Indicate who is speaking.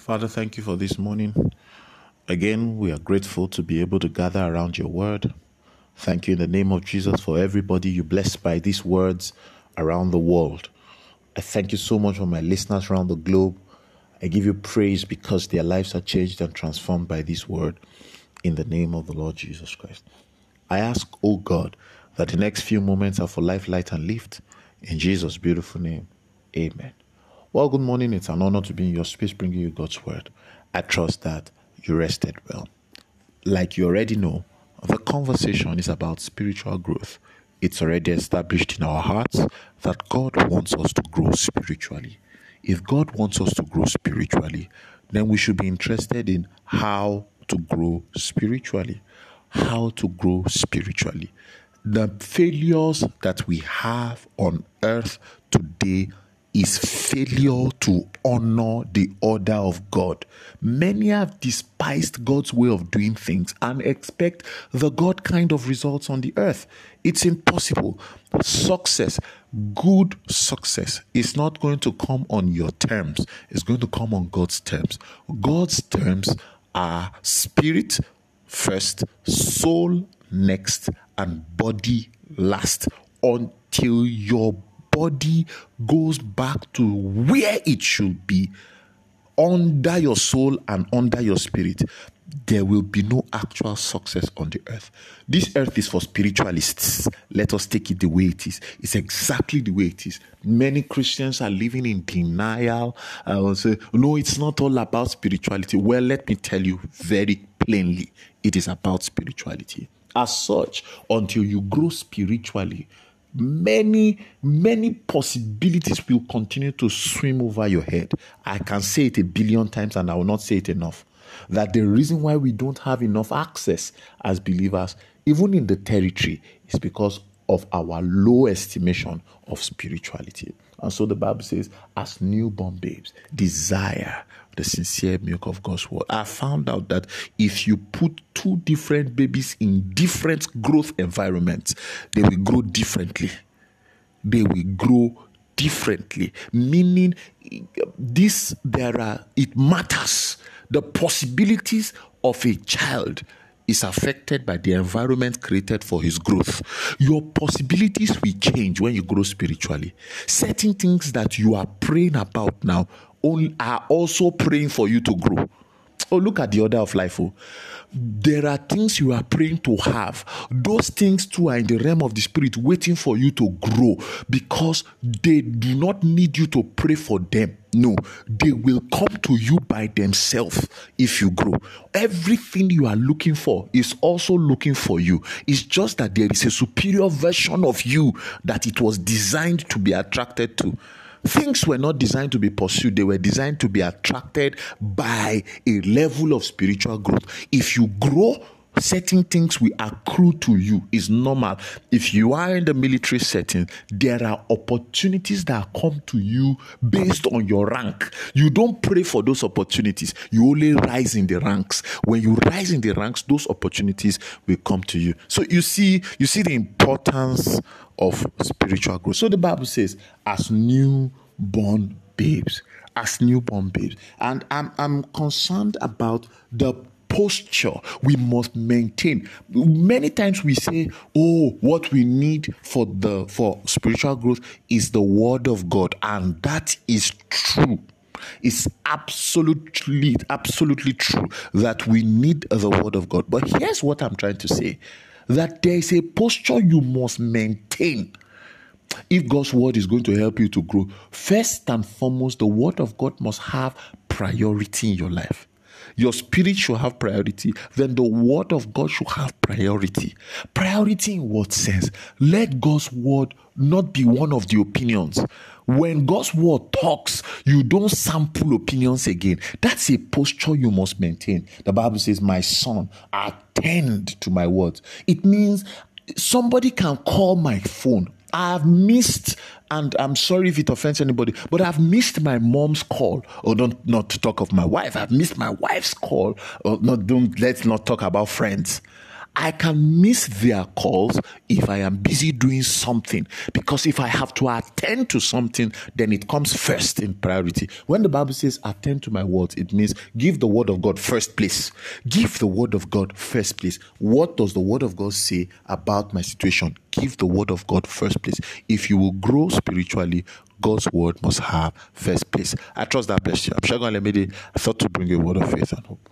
Speaker 1: Father, thank you for this morning. Again, we are grateful to be able to gather around your word. Thank you in the name of Jesus for everybody you bless by these words around the world. I thank you so much for my listeners around the globe. I give you praise because their lives are changed and transformed by this word in the name of the Lord Jesus Christ. I ask, O oh God, that the next few moments are for life, light, and lift. In Jesus' beautiful name, amen. Well, good morning. It's an honor to be in your space bringing you God's word. I trust that you rested well. Like you already know, the conversation is about spiritual growth. It's already established in our hearts that God wants us to grow spiritually. If God wants us to grow spiritually, then we should be interested in how to grow spiritually. How to grow spiritually. The failures that we have on earth today is failure to honor the order of God. Many have despised God's way of doing things and expect the God kind of results on the earth. It's impossible. Success, good success, is not going to come on your terms, it's going to come on God's terms. God's terms are spirit first, soul next, and body last until your body goes back to where it should be under your soul and under your spirit, there will be no actual success on the earth. This earth is for spiritualists. Let us take it the way it is. It's exactly the way it is. Many Christians are living in denial. I will say, no, it's not all about spirituality. Well, let me tell you very plainly it is about spirituality. As such, until you grow spiritually, many, many possibilities will continue to swim over your head. I can say it a billion times and I will not say it enough. That the reason why we don't have enough access as believers, even in the territory, is because of our low estimation of spirituality. And so the Bible says, as newborn babes, desire the sincere milk of God's word. I found out that if you put two different babies in different growth environments, they will grow differently. They will grow differently, meaning this there are it matters the possibilities of a child is affected by the environment created for his growth. Your possibilities will change when you grow spiritually. Certain things that you are praying about now are also praying for you to grow. Oh, look at the order of life. Oh. There are things you are praying to have. Those things too are in the realm of the spirit, waiting for you to grow because they do not need you to pray for them. No, they will come to you by themselves if you grow. Everything you are looking for is also looking for you. It's just that there is a superior version of you that it was designed to be attracted to. Things were not designed to be pursued, they were designed to be attracted by a level of spiritual growth. If you grow, certain things will accrue to you is normal. If you are in the military setting there are opportunities that come to you based on your rank. You don't pray for those opportunities. You only rise in the ranks. When you rise in the ranks those opportunities will come to you. So you see you see the importance of spiritual growth. So the bible says as newborn babes as newborn babes. And i'm i'm concerned about the posture we must maintain. Many times we say oh what we need for the for spiritual growth is the word of god and that is true. It's absolutely absolutely true that we need the word of god. But here's what i'm trying to say that there is a posture you must maintain. If God's word is going to help you to grow, first and foremost, the word of God must have priority in your life. Your spirit should have priority. Then the word of God should have priority. Priority in what sense? Let God's word not be one of the opinions. When God's word talks, you don't sample opinions again. That's a posture you must maintain. The Bible says, My son, attend to my words. It means somebody can call my phone I've missed, and I'm sorry if it offends anybody, but I've missed my mom's call. Or don't not talk of my wife. I've missed my wife's call. Oh, or not don't let's not talk about friends. I can miss their calls if I am busy doing something. Because if I have to attend to something, then it comes first in priority. When the Bible says attend to my words, it means give the word of God first place. Give the word of God first place. What does the word of God say about my situation? Give the word of God first place. If you will grow spiritually, God's word must have first place. I trust that bless you. I'm sure God let me. I thought to bring you a word of faith and hope.